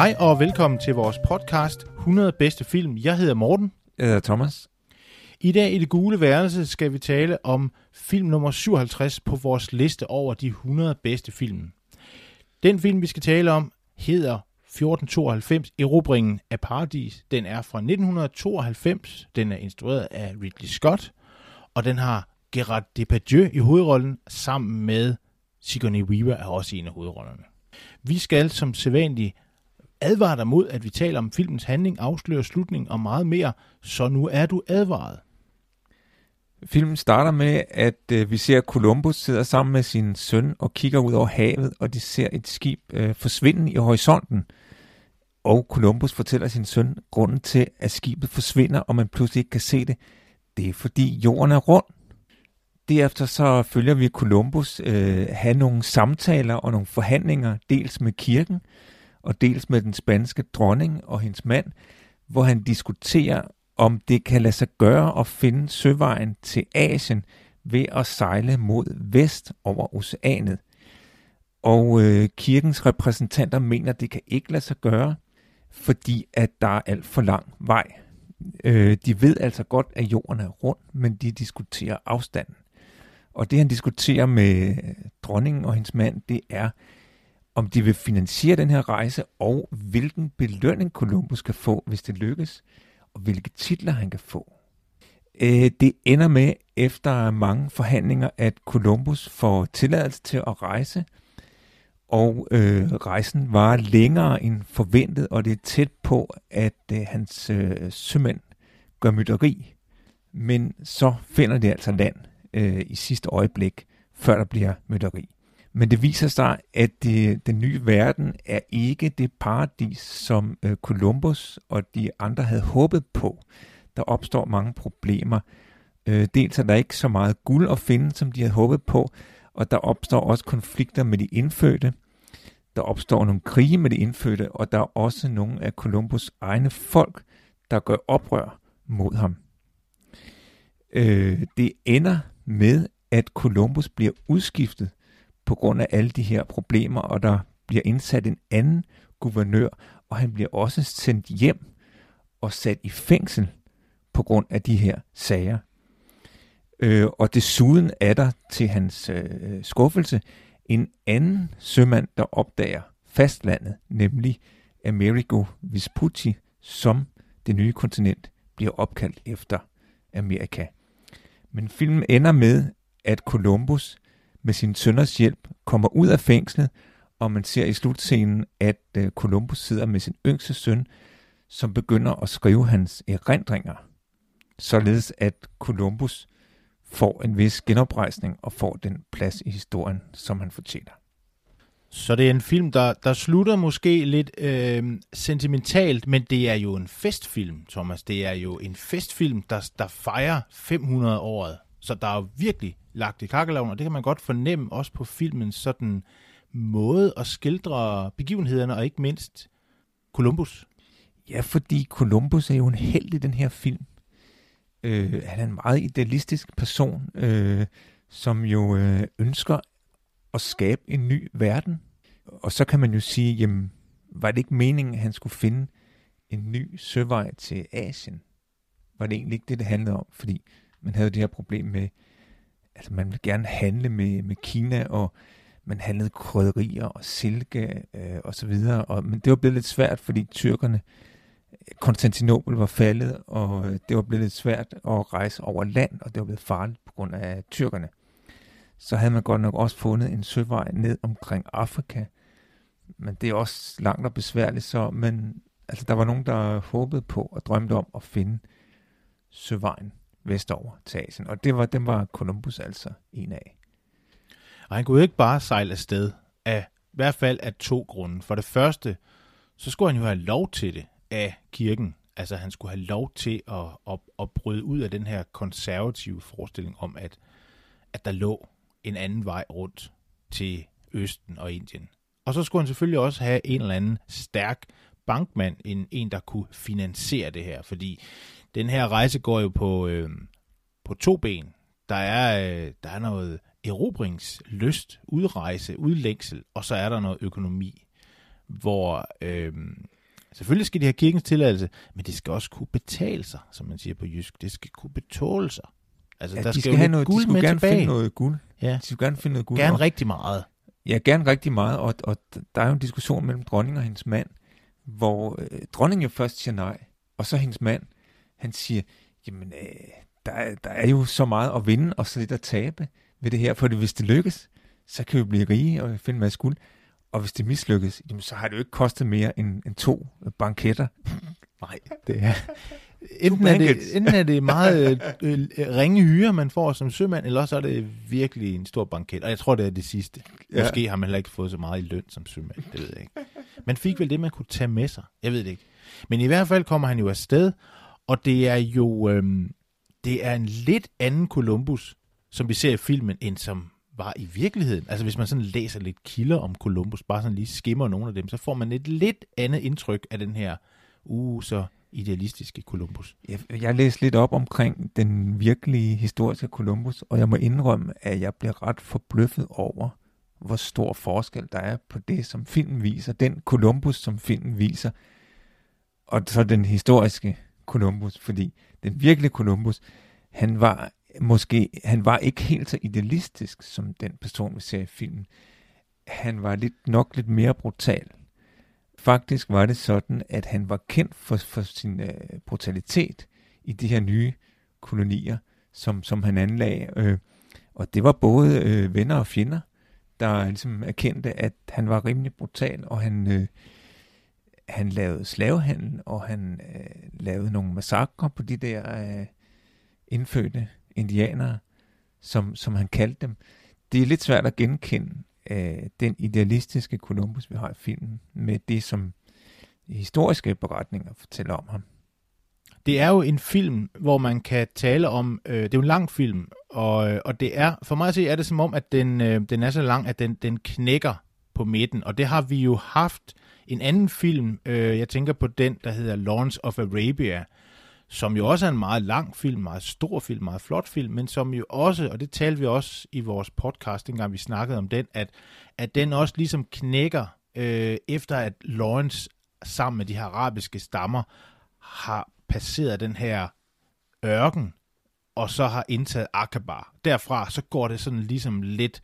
Hej og velkommen til vores podcast 100 bedste film. Jeg hedder Morten. Jeg hedder Thomas. I dag i det gule værelse skal vi tale om film nummer 57 på vores liste over de 100 bedste film. Den film, vi skal tale om, hedder 1492 Erobringen af Paradis. Den er fra 1992. Den er instrueret af Ridley Scott, og den har Gerard Depardieu i hovedrollen, sammen med Sigourney Weaver er også en af hovedrollerne. Vi skal som sædvanligt advare dig mod, at vi taler om filmens handling, afslører slutning og meget mere, så nu er du advaret. Filmen starter med, at øh, vi ser at Columbus sidder sammen med sin søn og kigger ud over havet, og de ser et skib øh, forsvinde i horisonten. Og Columbus fortæller sin søn grunden til, at skibet forsvinder, og man pludselig ikke kan se det. Det er fordi jorden er rund. Derefter så følger vi Columbus øh, have nogle samtaler og nogle forhandlinger, dels med kirken, og dels med den spanske dronning og hendes mand, hvor han diskuterer, om det kan lade sig gøre at finde søvejen til Asien ved at sejle mod vest over oceanet. Og øh, kirkens repræsentanter mener, at det kan ikke lade sig gøre, fordi at der er alt for lang vej. Øh, de ved altså godt, at jorden er rund, men de diskuterer afstanden. Og det han diskuterer med øh, dronningen og hendes mand, det er, om de vil finansiere den her rejse, og hvilken belønning Columbus kan få, hvis det lykkes, og hvilke titler han kan få. Øh, det ender med, efter mange forhandlinger, at Columbus får tilladelse til at rejse, og øh, rejsen var længere end forventet, og det er tæt på, at øh, hans øh, sømænd gør mytteri. Men så finder de altså land øh, i sidste øjeblik, før der bliver mytteri. Men det viser sig, at det, den nye verden er ikke det paradis, som øh, Columbus og de andre havde håbet på. Der opstår mange problemer. Øh, dels er der ikke så meget guld at finde, som de havde håbet på, og der opstår også konflikter med de indfødte. Der opstår nogle krige med de indfødte, og der er også nogle af Columbus egne folk, der gør oprør mod ham. Øh, det ender med, at Columbus bliver udskiftet på grund af alle de her problemer, og der bliver indsat en anden guvernør, og han bliver også sendt hjem og sat i fængsel på grund af de her sager. Øh, og desuden er der til hans øh, skuffelse en anden sømand, der opdager fastlandet, nemlig Amerigo Vespucci, som det nye kontinent bliver opkaldt efter Amerika. Men filmen ender med, at Columbus med sin sønners hjælp kommer ud af fængslet, og man ser i slutscenen, at øh, Columbus sidder med sin yngste søn, som begynder at skrive hans erindringer, således at Columbus får en vis genoprejsning og får den plads i historien, som han fortjener. Så det er en film, der, der slutter måske lidt øh, sentimentalt, men det er jo en festfilm, Thomas. Det er jo en festfilm, der, der fejrer 500 året. Så der er jo virkelig lagt i kakkeloven, og det kan man godt fornemme også på filmens sådan måde at skildre begivenhederne, og ikke mindst Columbus. Ja, fordi Columbus er jo en held i den her film. Øh, han er en meget idealistisk person, øh, som jo øh, ønsker at skabe en ny verden. Og så kan man jo sige, jamen, var det ikke meningen, at han skulle finde en ny søvej til Asien? Var det egentlig ikke det, det handlede om? Fordi man havde det her problem med, altså man ville gerne handle med, med Kina, og man handlede krydderier og silke øh, og så videre, og, men det var blevet lidt svært, fordi tyrkerne, Konstantinopel var faldet, og øh, det var blevet lidt svært at rejse over land, og det var blevet farligt på grund af tyrkerne. Så havde man godt nok også fundet en søvej ned omkring Afrika, men det er også langt og besværligt, så men, altså, der var nogen, der håbede på og drømte om at finde søvejen vestover til Asien. Og det var, dem var Columbus altså en af. Og han kunne ikke bare sejle afsted af i hvert fald af to grunde. For det første, så skulle han jo have lov til det af kirken. Altså han skulle have lov til at, at, at bryde ud af den her konservative forestilling om, at, at der lå en anden vej rundt til Østen og Indien. Og så skulle han selvfølgelig også have en eller anden stærk bankmand, en, en der kunne finansiere det her, fordi den her rejse går jo på, øh, på to ben. Der er, øh, der er noget erobringslyst, udrejse, udlængsel, og så er der noget økonomi, hvor øh, selvfølgelig skal de have kirkens tilladelse, men det skal også kunne betale sig, som man siger på jysk. Det skal kunne betåle sig. Altså, ja, der de skal, skal have noget, guld de skulle gerne tilbage. finde noget guld. Ja. De skulle gerne finde noget guld. Gerne og, rigtig meget. Ja, gerne rigtig meget, og, og der er jo en diskussion mellem dronningen og hendes mand, hvor øh, dronningen jo først siger nej, og så hendes mand, han siger, jamen, øh, der, er, der er jo så meget at vinde, og så lidt at tabe ved det her, for hvis det lykkes, så kan vi blive rige og finde en masse guld. Og hvis det mislykkes, jamen, så har det jo ikke kostet mere end, end to banketter. Nej, det er... Enten er, det, enten er det meget øh, øh, ringe hyre, man får som sømand, eller så er det virkelig en stor banket. Og jeg tror, det er det sidste. Ja. Måske har man heller ikke fået så meget i løn som sømand, det ved jeg ikke. Man fik vel det, man kunne tage med sig. Jeg ved det ikke. Men i hvert fald kommer han jo afsted, og det er jo øhm, det er en lidt anden Columbus, som vi ser i filmen, end som var i virkeligheden. Altså hvis man sådan læser lidt kilder om Columbus, bare sådan lige skimmer nogle af dem, så får man et lidt andet indtryk af den her, uh, så idealistiske Columbus. Jeg, jeg læste lidt op omkring den virkelige historiske Columbus, og jeg må indrømme, at jeg bliver ret forbløffet over, hvor stor forskel der er på det, som filmen viser, den Columbus, som filmen viser, og så den historiske Columbus, fordi den virkelige Columbus, han var måske, han var ikke helt så idealistisk som den person, vi ser i filmen. Han var lidt, nok lidt mere brutal. Faktisk var det sådan, at han var kendt for, for sin øh, brutalitet i de her nye kolonier, som, som han anlagde. Øh, og det var både øh, venner og fjender, der ligesom erkendte, at han var rimelig brutal, og han, øh, han lavede slavehandel, og han øh, lavede nogle massakre på de der øh, indfødte indianere, som, som han kaldte dem. Det er lidt svært at genkende øh, den idealistiske Columbus, vi har i filmen, med det, som historiske beretninger fortæller om ham. Det er jo en film, hvor man kan tale om, øh, det er jo en lang film, og, øh, og det er, for mig at se, er det som om, at den, øh, den er så lang, at den, den knækker på midten, og det har vi jo haft en anden film, øh, jeg tænker på den, der hedder Lawrence of Arabia, som jo også er en meget lang film, meget stor film, meget flot film, men som jo også, og det talte vi også i vores podcast, dengang vi snakkede om den, at, at den også ligesom knækker, øh, efter at Lawrence sammen med de her arabiske stammer har passeret den her ørken, og så har indtaget Akabar. Derfra så går det sådan ligesom lidt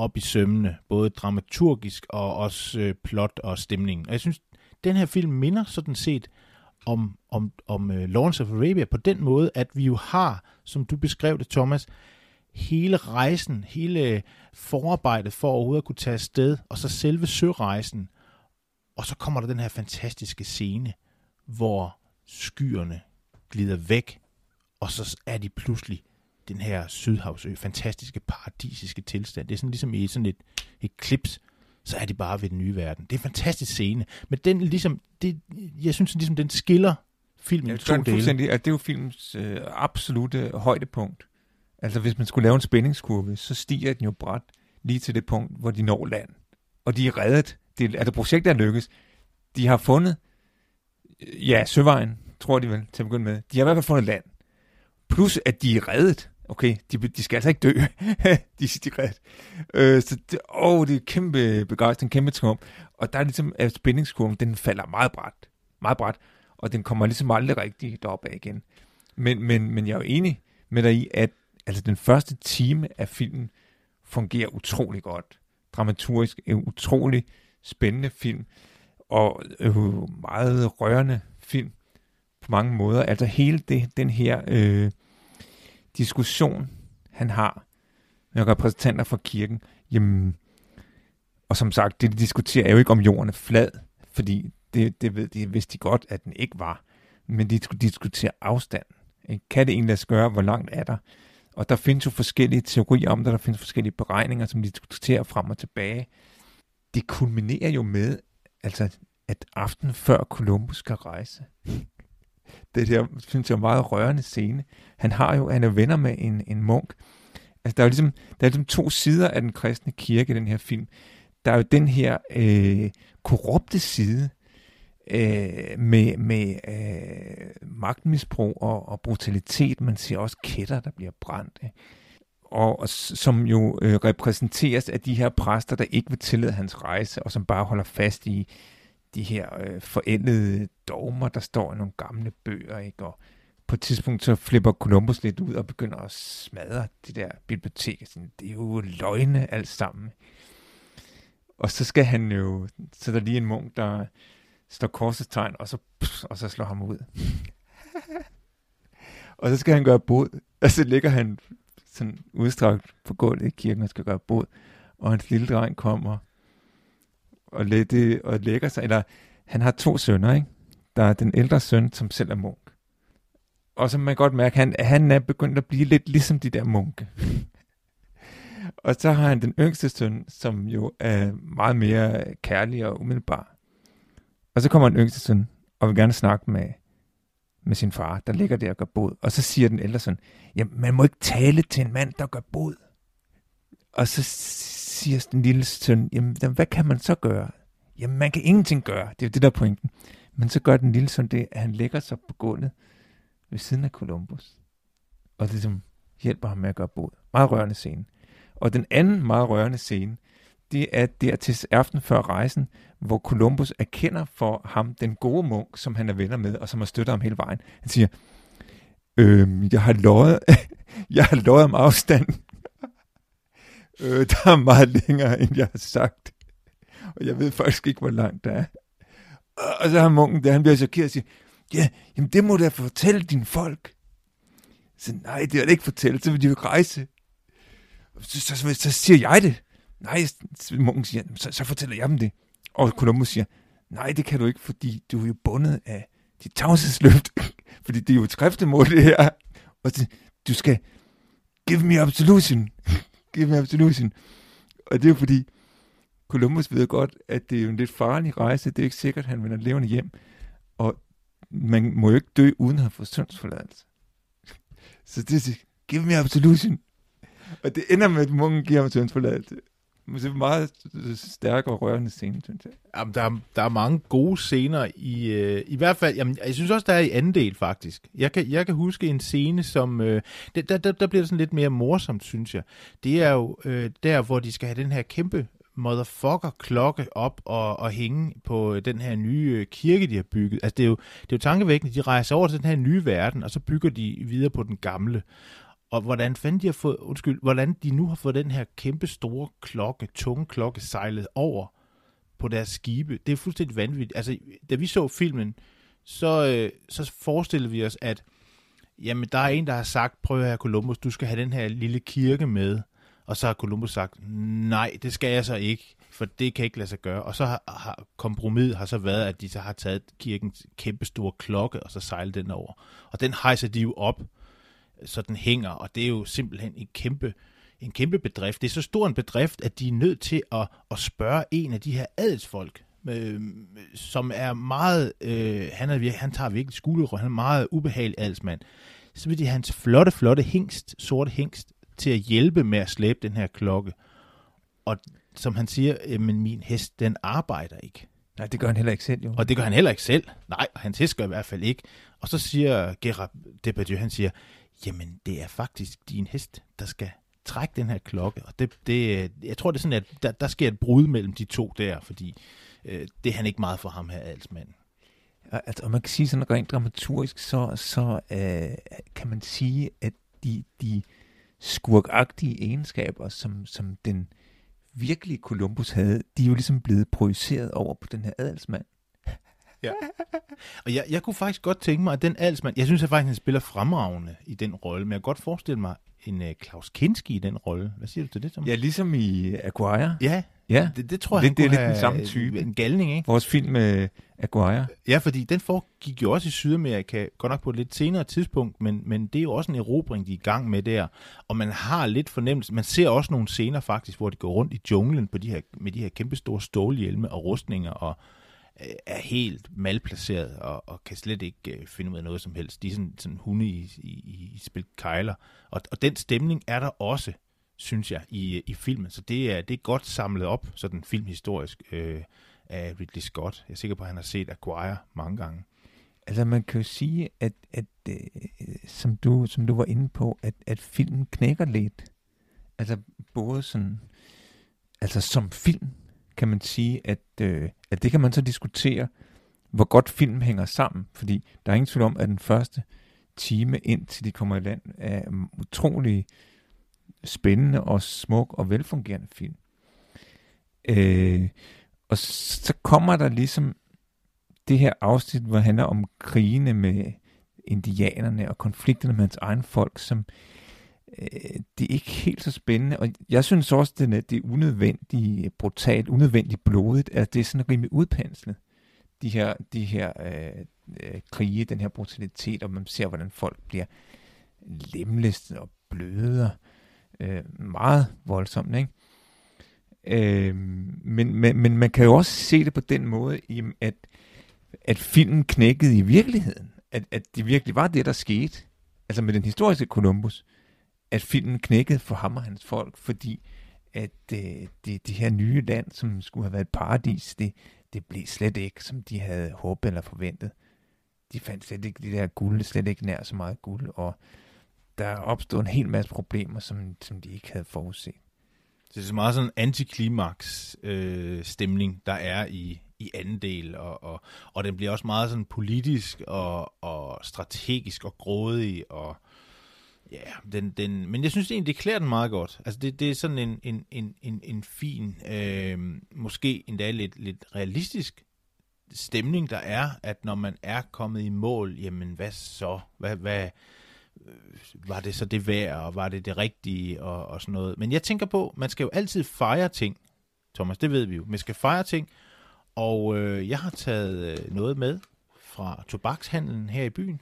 op i sømmene, både dramaturgisk og også øh, plot og stemning. Og jeg synes, den her film minder sådan set om, om, om øh, Lawrence of Arabia på den måde, at vi jo har, som du beskrev det, Thomas, hele rejsen, hele forarbejdet for overhovedet at kunne tage afsted, og så selve sørejsen, og så kommer der den her fantastiske scene, hvor skyerne glider væk, og så er de pludselig den her Sydhavsø, fantastiske, paradisiske tilstand. Det er sådan ligesom i sådan et, et klips, så er de bare ved den nye verden. Det er en fantastisk scene, men den ligesom, det, jeg synes ligesom, den skiller filmen ja, i to dele. At det er jo filmens øh, absolute højdepunkt. Altså hvis man skulle lave en spændingskurve, så stiger den jo bræt lige til det punkt, hvor de når land. Og de er reddet. Det, altså projektet er lykkes. De har fundet, ja, søvejen, tror de vel, til at begynde med. De har i hvert fald fundet land. Plus at de er reddet. Okay, de, de skal altså ikke dø, de er reddet. Øh, så det, åh, det er kæmpe begejstring, kæmpe trum. Og der er ligesom, at spændingskurven, den falder meget bræt. Meget bræt. Og den kommer ligesom aldrig rigtig deroppe af igen. Men, men, men jeg er jo enig med dig i, at altså, den første time af filmen fungerer utrolig godt. Dramaturgisk en utrolig spændende film. Og øh, meget rørende film på mange måder. Altså hele det, den her... Øh, diskussion, han har med repræsentanter fra kirken, jamen, og som sagt, det de diskuterer er jo ikke om jorden er flad, fordi det, det ved de, vidste de godt, at den ikke var. Men de diskuterer afstand. Ikke? Kan det egentlig lade sig gøre? Hvor langt er der? Og der findes jo forskellige teorier om det, der findes forskellige beregninger, som de diskuterer frem og tilbage. Det kulminerer jo med, altså, at aften før Columbus skal rejse. Det der, synes jeg, er meget rørende scene. Han har jo, han er venner med en, en munk. Altså, der er jo ligesom, der er ligesom to sider af den kristne kirke i den her film. Der er jo den her øh, korrupte side, øh, med, med øh, magtmisbrug og, og brutalitet. Man ser også kætter, der bliver brændt. Ikke? Og, og som jo øh, repræsenteres af de her præster, der ikke vil tillade hans rejse, og som bare holder fast i de her øh, forældede dogmer, der står i nogle gamle bøger. Ikke? Og på et tidspunkt så flipper Columbus lidt ud og begynder at smadre det der bibliotek. Sådan, det er jo løgne alt sammen. Og så skal han jo, så der er lige en munk, der står korsets tegn, og så, og så slår ham ud. og så skal han gøre bod, og så ligger han sådan udstrakt på gulvet i kirken og skal gøre bod, og hans lille dreng kommer og, det, og lægger sig, eller han har to sønner, ikke? Der er den ældre søn, som selv er munk. Og så man godt mærke, han, han er begyndt at blive lidt ligesom de der munke. og så har han den yngste søn, som jo er meget mere kærlig og umiddelbar. Og så kommer den yngste søn, og vil gerne snakke med, med sin far, der ligger der og gør bod. Og så siger den ældre søn, ja, man må ikke tale til en mand, der gør bod. Og så siger den lille søn, jamen, hvad kan man så gøre? Jamen, man kan ingenting gøre. Det er jo det, der er pointen. Men så gør den lille søn det, at han lægger sig på gulvet ved siden af Columbus. Og det som hjælper ham med at gøre bod. Meget rørende scene. Og den anden meget rørende scene, det er der til aften før rejsen, hvor Columbus erkender for ham den gode munk, som han er venner med, og som har støttet ham hele vejen. Han siger, øhm, jeg har løjet, jeg har løjet om afstanden øh, der er meget længere, end jeg har sagt. Og jeg ved faktisk ikke, hvor langt der er. Og så har munken, der han bliver chokeret og siger, ja, jamen det må du da fortælle dine folk. Så nej, det er det ikke fortælle, så vil de jo rejse. Så, så, så, så siger jeg det. Nej, munken siger, så, så fortæller jeg dem det. Og Columbus siger, nej, det kan du ikke, fordi du er jo bundet af dit tavshedsløft. fordi det er jo et skriftemål, det her. Og så, du skal give me absolution give me absolution. Og det er jo fordi, Columbus ved godt, at det er jo en lidt farlig rejse. Det er ikke sikkert, at han vender levende hjem. Og man må jo ikke dø, uden at have fået syndsforladelse. Så det er, give me absolution. Og det ender med, at munken giver ham syndsforladelse. Det er meget stærk og rørende scene, synes jeg. Jamen, der, er, der er mange gode scener i, øh, i hvert fald, jamen, jeg synes også, der er i anden del, faktisk. Jeg kan, jeg kan huske en scene, som, øh, der, der, der bliver det sådan lidt mere morsomt, synes jeg. Det er jo øh, der, hvor de skal have den her kæmpe motherfucker klokke op og, og hænge på øh, den her nye øh, kirke, de har bygget. Altså, det er jo, det er jo tankevækkende. De rejser over til den her nye verden, og så bygger de videre på den gamle. Og hvordan fanden de har fået, undskyld, hvordan de nu har fået den her kæmpe store klokke, tunge klokke sejlet over på deres skibe, det er fuldstændig vanvittigt. Altså, da vi så filmen, så, øh, så forestillede vi os, at jamen, der er en, der har sagt, prøv her Columbus, du skal have den her lille kirke med. Og så har Columbus sagt, nej, det skal jeg så ikke, for det kan ikke lade sig gøre. Og så har, har kompromiset har så været, at de så har taget kirkens kæmpe store klokke, og så sejlet den over. Og den hejser de jo op, så den hænger, og det er jo simpelthen en kæmpe, en kæmpe bedrift. Det er så stor en bedrift, at de er nødt til at, at spørge en af de her adelsfolk, øh, som er meget, øh, han, er, han tager virkelig skuldre, han er meget ubehagelig adelsmand. Så vil de have hans flotte, flotte hængst, sorte hængst, til at hjælpe med at slæbe den her klokke. Og som han siger, men min hest, den arbejder ikke. Nej, det gør han heller ikke selv, jo. Og det gør han heller ikke selv. Nej, hans hest gør i hvert fald ikke. Og så siger Gerard Depardieu, han siger, jamen det er faktisk din hest, der skal trække den her klokke. Og det, det, jeg tror, det er sådan, at der, der sker et brud mellem de to der, fordi øh, det er han ikke meget for ham her, Alsmanden. Altså, og man kan sige sådan rent dramaturgisk, så, så øh, kan man sige, at de, de skurkagtige egenskaber, som, som den virkelige Columbus havde, de er jo ligesom blevet projiceret over på den her adelsmand. Ja. Og jeg, jeg kunne faktisk godt tænke mig, at den alsmand, jeg synes at faktisk, han spiller fremragende i den rolle, men jeg kan godt forestille mig, en uh, Klaus Kinski i den rolle. Hvad siger du til det, Thomas? Ja, ligesom i Aguirre. Ja, Ja, det, det tror jeg, han det er lidt den samme type. En galning, ikke? vores film med Aguirre. Ja, fordi den foregik jo også i Sydamerika, godt nok på et lidt senere tidspunkt, men, men det er jo også en erobring, de er i gang med der. Og man har lidt fornemmelse, man ser også nogle scener faktisk, hvor de går rundt i junglen på de her, med de her kæmpe store stålhjelme og rustninger, og øh, er helt malplaceret og, og kan slet ikke øh, finde ud af noget som helst. De er sådan, sådan hunde i, i, i spil kejler. Og, og den stemning er der også, synes jeg, i, øh, i filmen. Så det er, det er godt samlet op, sådan filmhistorisk, øh, af Ridley Scott. Jeg er sikker på, at han har set Acquire mange gange. Altså man kan jo sige, at, at øh, som, du, som du var inde på, at, at filmen knækker lidt. Altså både sådan, altså som film kan man sige, at, øh, at det kan man så diskutere, hvor godt film hænger sammen. Fordi der er ingen tvivl om, at den første time indtil de kommer i land er utrolig spændende og smuk og velfungerende film. Øh, og så kommer der ligesom det her afsnit, hvor han handler om krigene med indianerne og konflikterne med hans egen folk, som øh, det er ikke helt så spændende. Og jeg synes også, at det er- det er unødvendigt øh, brutalt, unødvendigt blodigt, at det er sådan rimelig udpenslet. De her, de her øh, øh, krige, den her brutalitet, og man ser, hvordan folk bliver lemlæstet og bløder. Øh, meget voldsomt, ikke? Øh, men, men, men man kan jo også se det på den måde, i, at, at filmen knækkede i virkeligheden. At, at det virkelig var det, der skete. Altså med den historiske Columbus. At filmen knækkede for ham og hans folk, fordi at øh, det, det her nye land, som skulle have været et paradis, det, det blev slet ikke, som de havde håbet eller forventet. De fandt slet ikke det der guld, slet ikke nær så meget guld, og der opstod en hel masse problemer, som, som de ikke havde forudset. Det er så meget sådan en antiklimaks øh, stemning, der er i, i anden del, og, og, og den bliver også meget sådan politisk og, og strategisk og grådig, og ja, den, den, men jeg synes egentlig, det klæder den meget godt. Altså det, det er sådan en, en, en, en, en fin, øh, måske endda lidt, lidt realistisk stemning, der er, at når man er kommet i mål, jamen hvad så? Hvad, hvad, øh, var det så det værd, og var det det rigtige, og, og sådan noget. Men jeg tænker på, man skal jo altid fejre ting, Thomas, det ved vi jo. Man skal fejre ting, og øh, jeg har taget øh, noget med fra tobakshandlen her i byen.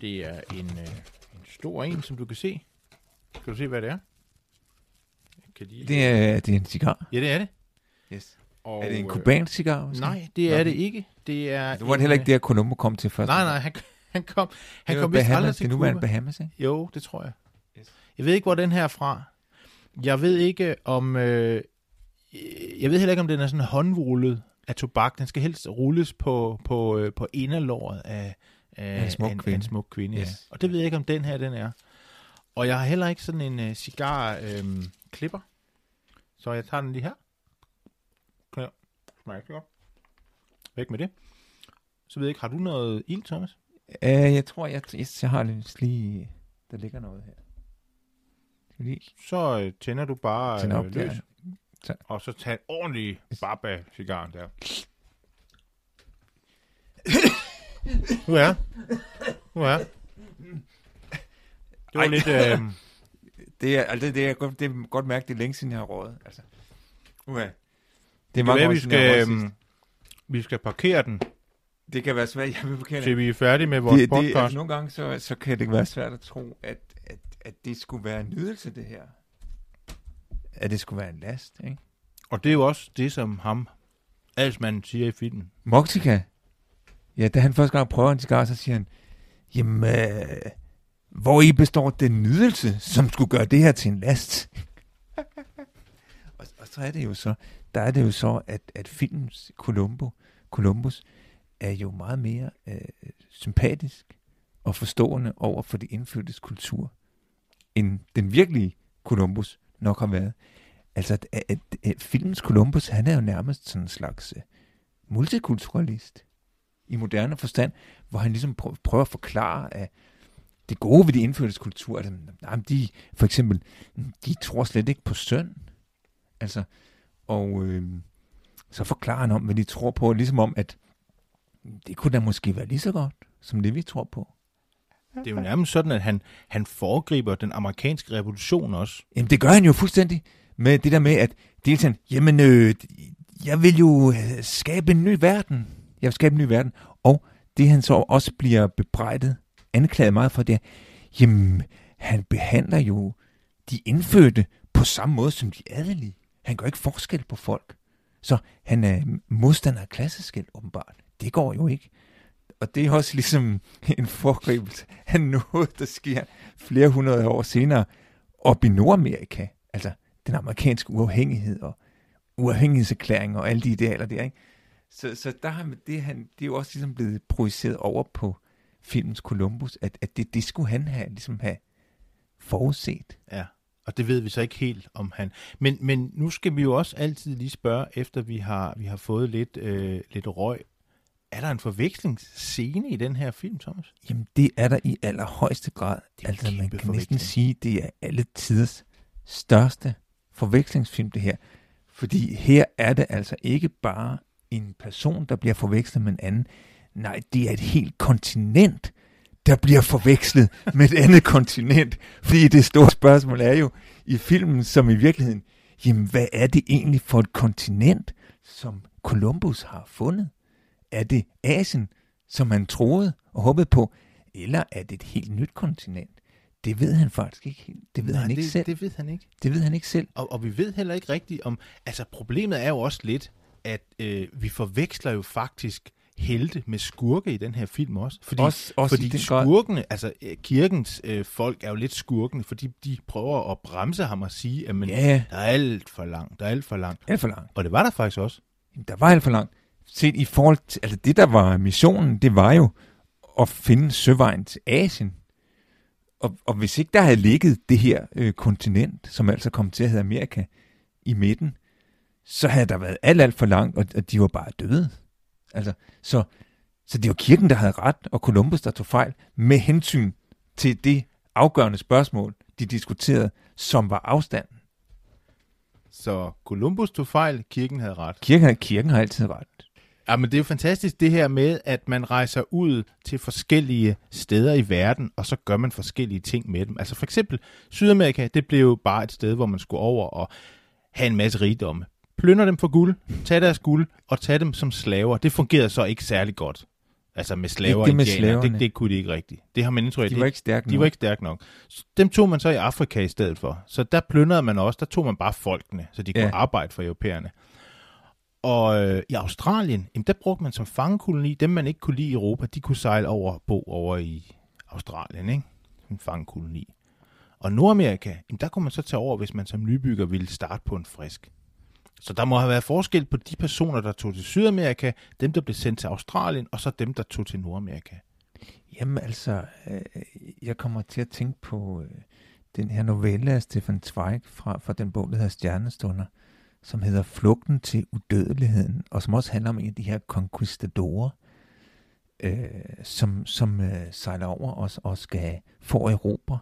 Det er en, øh, en stor en, som du kan se. Kan du se, hvad det er? Kan de... Det er, det er en cigar. Ja, det er det. Yes. Og, Er det en øh, kubansk cigar? måske? Nej, det er det ikke. Det er Det var en, heller ikke øh, det, at Columbo kom til først. Nej, nej, han, han kom, han det kom vist aldrig til det Cuba. Bahamas, ikke? Jo, det tror jeg. Yes. Jeg ved ikke, hvor den her er fra. Jeg ved ikke, om... Øh, jeg ved heller ikke, om den er sådan håndrullet af tobak. Den skal helst rulles på, på, øh, på inderlåret af, af, en smuk en, kvinde. en smuk kvinde. Yes. Ja. Og det ved jeg ikke, om den her den er. Og jeg har heller ikke sådan en øh, cigar øh, klipper. Så jeg tager den lige her. Klar. Smager ikke godt. Væk med det. Så ved jeg ikke, har du noget ild, Thomas? Uh, jeg tror, jeg, jeg, jeg har lidt lige... Der ligger noget her. Skal lige Så øh, tænder du bare tænde op øh, der? løs. Så. Og så tag en ordentlig bab af cigaren der. Nu er Nu er Det var Ej. lidt... Øh, Det er, altså, det er, godt, det er godt mærke, det er længe siden, jeg har rådet. Altså. Okay. Det er det være, vi skal, øh, vi skal parkere den. Det kan være svært, jeg vil bekende. til vi er færdige med vores det, det, podcast. altså, nogle gange så, så kan det være svært at tro, at, at, at det skulle være en nydelse, det her. At det skulle være en last, ikke? Og det er jo også det, som ham, alsmanden, siger i filmen. Moxika. Ja, da han første gang prøver en cigar, så siger han, jamen, øh, hvor i består den nydelse, som skulle gøre det her til en last? og, og så er det jo så, der er det jo så, at, at filmens Columbo, Columbus er jo meget mere øh, sympatisk og forstående over for de indfødtes kultur, end den virkelige Columbus nok har været. Altså, at, at, at filmens Columbus, han er jo nærmest sådan en slags øh, multikulturalist i moderne forstand, hvor han ligesom prø- prøver at forklare, at det gode ved de indfødtes kultur, at de, for eksempel, de tror slet ikke på søn. Altså, og øh, så forklarer han om, hvad de tror på, ligesom om, at det kunne da måske være lige så godt, som det vi tror på. Det er jo nærmest sådan, at han, han foregriber den amerikanske revolution også. Jamen, det gør han jo fuldstændig med det der med, at dels han, jamen, øh, jeg vil jo øh, skabe en ny verden. Jeg vil skabe en ny verden. Og det han så også bliver bebrejdet, anklaget meget for, det er, jamen, han behandler jo de indfødte på samme måde som de adelige. Han gør ikke forskel på folk. Så han er modstander af klasseskæld, åbenbart. Det går jo ikke. Og det er også ligesom en foregribelse af noget, der sker flere hundrede år senere op i Nordamerika. Altså den amerikanske uafhængighed og uafhængighedserklæring og alle de idealer der. Ikke? Så, så der har det, han, det er jo også ligesom blevet projiceret over på filmens Columbus, at, at det, det skulle han have, ligesom have forudset. Ja, og det ved vi så ikke helt om han. Men, men nu skal vi jo også altid lige spørge, efter vi har, vi har fået lidt, øh, lidt røg. Er der en forvekslingsscene i den her film, Thomas? Jamen, det er der i allerhøjeste grad. Det er altså, man kan næsten sige, det er alle tiders største forvekslingsfilm, det her. Fordi her er det altså ikke bare en person, der bliver forvekslet med en anden. Nej, det er et helt kontinent, der bliver forvekslet med et andet kontinent. Fordi det store spørgsmål er jo i filmen, som i virkeligheden, jamen hvad er det egentlig for et kontinent, som Columbus har fundet? Er det Asien, som han troede og håbede på, eller er det et helt nyt kontinent? Det ved han faktisk ikke helt. Det ved Nej, han ikke det, selv. det ved han ikke. Det ved han ikke selv. Og, og vi ved heller ikke rigtigt om... Altså, problemet er jo også lidt, at øh, vi forveksler jo faktisk helte med skurke i den her film også. Fordi, Også- også fordi skurkene, altså øh, kirkens øh, folk er jo lidt skurkene, fordi de prøver at bremse ham og sige, at men, Ja. der er alt for langt, der er alt for langt. Alt for langt. Og det var der faktisk også. Jamen, Der var alt for langt. Set i forhold til, altså det der var missionen, det var jo at finde søvejen til Asien. Og, og hvis ikke der havde ligget det her øh, kontinent, som altså kom til at hedde Amerika, i midten, så havde der været alt, alt for langt, og, og de var bare døde. Altså, så, så det var kirken, der havde ret, og Columbus, der tog fejl, med hensyn til det afgørende spørgsmål, de diskuterede, som var afstanden. Så Columbus tog fejl, kirken havde ret. Kirken, kirken har altid ret. Ja, men det er jo fantastisk det her med, at man rejser ud til forskellige steder i verden, og så gør man forskellige ting med dem. Altså for eksempel Sydamerika, det blev jo bare et sted, hvor man skulle over og have en masse rigdomme. Plynder dem for guld, tag deres guld og tag dem som slaver. Det fungerede så ikke særlig godt. Altså med slaver Ikke det med slaverne. det, det kunne de ikke rigtigt. Det har man indtryk. De var ikke stærke de nok. var ikke stærke nok. Så dem tog man så i Afrika i stedet for. Så der plyndrede man også. Der tog man bare folkene, så de Ja. kunne arbejde for europæerne. Og øh, i Australien, jamen, der brugte man som fangekoloni, dem man ikke kunne lide i Europa, de kunne sejle over og bo over i Australien, ikke? En fangekoloni. Og Nordamerika, jamen, der kunne man så tage over, hvis man som nybygger ville starte på en frisk. Så der må have været forskel på de personer, der tog til Sydamerika, dem, der blev sendt til Australien, og så dem, der tog til Nordamerika. Jamen altså, øh, jeg kommer til at tænke på øh, den her novelle af Stefan Zweig fra, fra den bog, der hedder Stjernestunder, som hedder Flugten til udødeligheden, og som også handler om en af de her konquistadorer, øh, som, som øh, sejler over og, og skal få Europa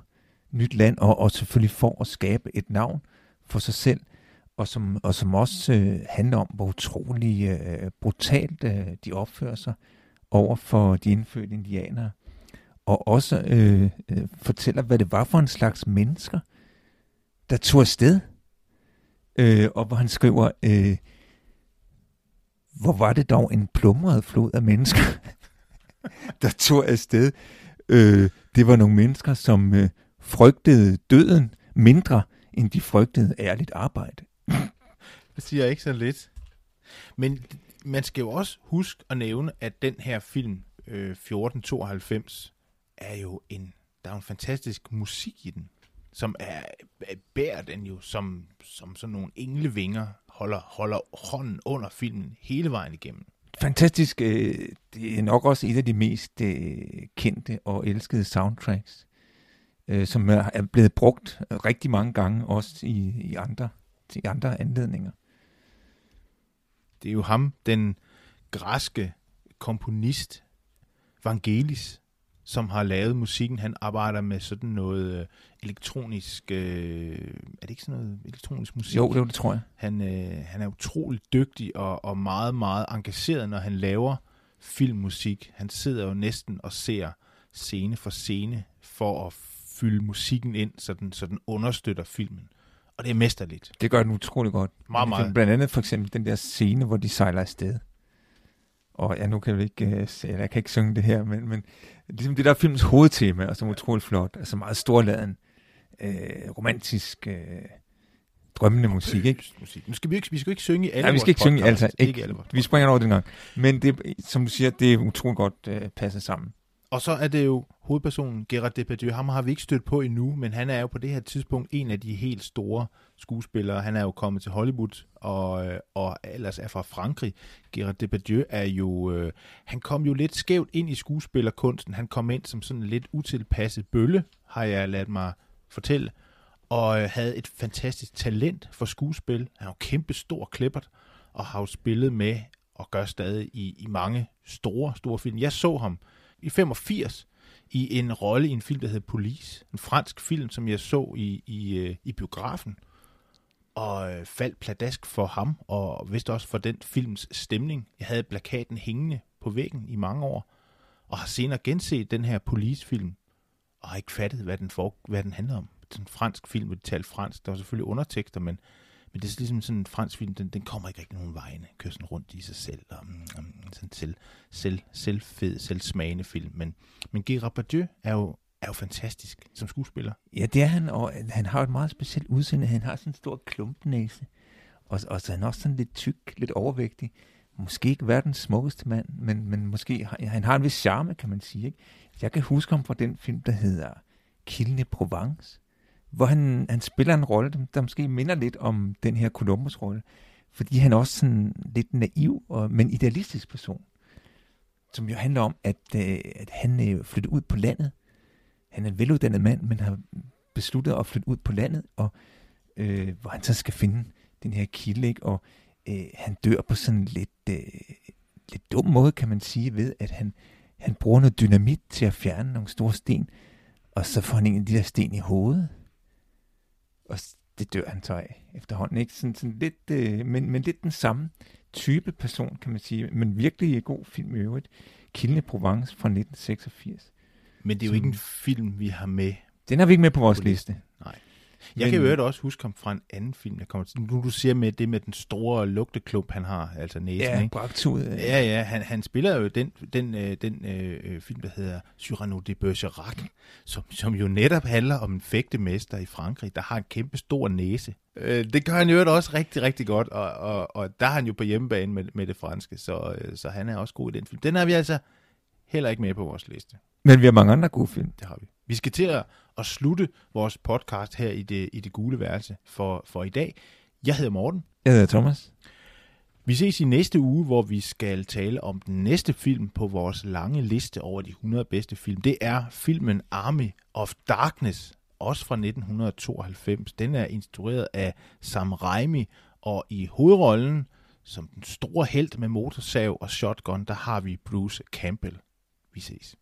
nyt land, og, og selvfølgelig for at skabe et navn for sig selv, og som, og som også øh, handler om, hvor utrolig øh, brutalt øh, de opfører sig over for de indfødte indianere, og også øh, øh, fortæller, hvad det var for en slags mennesker, der tog afsted. Øh, og hvor han skriver, øh, hvor var det dog en plumret flod af mennesker, der tog afsted. Øh, det var nogle mennesker, som øh, frygtede døden mindre, end de frygtede ærligt arbejde. Det siger ikke så lidt. Men man skal jo også huske at nævne, at den her film, øh, 1492, er jo en, der er en fantastisk musik i den, som er, er bærer den jo som, som sådan nogle englevinger, holder, holder hånden under filmen hele vejen igennem. Fantastisk. Øh, det er nok også et af de mest øh, kendte og elskede soundtracks, øh, som er er blevet brugt rigtig mange gange, også i, i, andre, i andre anledninger. Det er jo ham, den græske komponist Vangelis, som har lavet musikken. Han arbejder med sådan noget øh, elektronisk... Øh, er det ikke sådan noget elektronisk musik? Jo, det, det tror jeg. Han, øh, han er utrolig dygtig og, og meget, meget engageret, når han laver filmmusik. Han sidder jo næsten og ser scene for scene for at fylde musikken ind, så den, så den understøtter filmen. Og det er mesterligt. Det gør den utrolig godt. Meget, meget. Blandt andet for eksempel den der scene, hvor de sejler afsted. Og ja, nu kan jeg ikke, uh, jeg kan ikke synge det her, men, men ligesom det der er filmens hovedtema, og som er utrolig flot, altså meget storladen, øh, romantisk, øh, drømmende musik, ikke? Musik. Nu skal vi ikke, vi skal ikke synge i alle Nej, vi skal ikke synge i podcasts. alt. Ikke, alle vi springer over den gang. Men det, som du siger, det er utroligt godt øh, passet sammen. Og så er det jo hovedpersonen Gerard Depardieu. Ham har vi ikke stødt på endnu, men han er jo på det her tidspunkt en af de helt store skuespillere. Han er jo kommet til Hollywood og, øh, og ellers er fra Frankrig. Gerard Depardieu er jo... Øh, han kom jo lidt skævt ind i skuespillerkunsten. Han kom ind som sådan en lidt utilpasset bølle, har jeg ladt mig fortælle. Og øh, havde et fantastisk talent for skuespil. Han er jo kæmpe stor klippert og har jo spillet med og gør stadig i, i mange store, store film. Jeg så ham i 85 i en rolle i en film, der hedder Police. En fransk film, som jeg så i, i, øh, i biografen. Og øh, faldt pladask for ham, og vist også for den films stemning. Jeg havde plakaten hængende på væggen i mange år, og har senere genset den her Police-film, og har ikke fattet, hvad den, for, hvad den handler om. Det er en fransk film, hvor de talte fransk. Der var selvfølgelig undertekster, men men det er ligesom sådan en fransk film, den, den kommer ikke rigtig nogen vegne. Kører sådan rundt i sig selv. Og, um, sådan selv, selv, selvfed, selvsmagende film. Men, men Gerard Depardieu er jo, er jo fantastisk som skuespiller. Ja, det er han, og han har et meget specielt udseende. Han har sådan en stor klumpnæse. Og, og så er han også sådan lidt tyk, lidt overvægtig. Måske ikke verdens smukkeste mand, men, men måske har, han har en vis charme, kan man sige. Ikke? Jeg kan huske ham fra den film, der hedder Kilden Provence, hvor han, han spiller en rolle, der måske minder lidt om den her Columbus-rolle, fordi han er også sådan lidt naiv, og, men idealistisk person, som jo handler om, at, øh, at han øh, flytter ud på landet. Han er en veluddannet mand, men har besluttet at flytte ud på landet, og øh, hvor han så skal finde den her kilde, ikke? og øh, han dør på sådan lidt, øh, lidt dum måde, kan man sige, ved at han, han bruger noget dynamit til at fjerne nogle store sten, og så får han en af de der sten i hovedet og det dør han så af efterhånden. Ikke? Sådan, sådan lidt, øh, men, men lidt den samme type person, kan man sige. Men virkelig god film i øvrigt. Kilden i Provence fra 1986. Men det er jo ikke en film, vi har med. Den har vi ikke med på vores liste. Jeg men, kan jo også huske ham fra en anden film, der kommer til. Nu du siger med det med den store lugteklump, han har, altså næsen, ja, ikke? Bragtud, ja, ja, ja. Han, han spiller jo den, den, øh, den øh, film, der hedder Cyrano de Bergerac, som, som jo netop handler om en fægtemester i Frankrig, der har en kæmpe stor næse. Øh, det gør han jo også rigtig, rigtig godt, og, og, og der er han jo på hjemmebane med, med det franske, så, øh, så han er også god i den film. Den har vi altså heller ikke med på vores liste. Men vi har mange andre gode film. Det har vi. Vi skal til at, at slutte vores podcast her i det, i det gule værelse for, for i dag. Jeg hedder Morten. Jeg hedder Thomas. Vi ses i næste uge, hvor vi skal tale om den næste film på vores lange liste over de 100 bedste film. Det er filmen Army of Darkness, også fra 1992. Den er instrueret af Sam Raimi, og i hovedrollen som den store held med motorsav og shotgun, der har vi Bruce Campbell. Vi ses.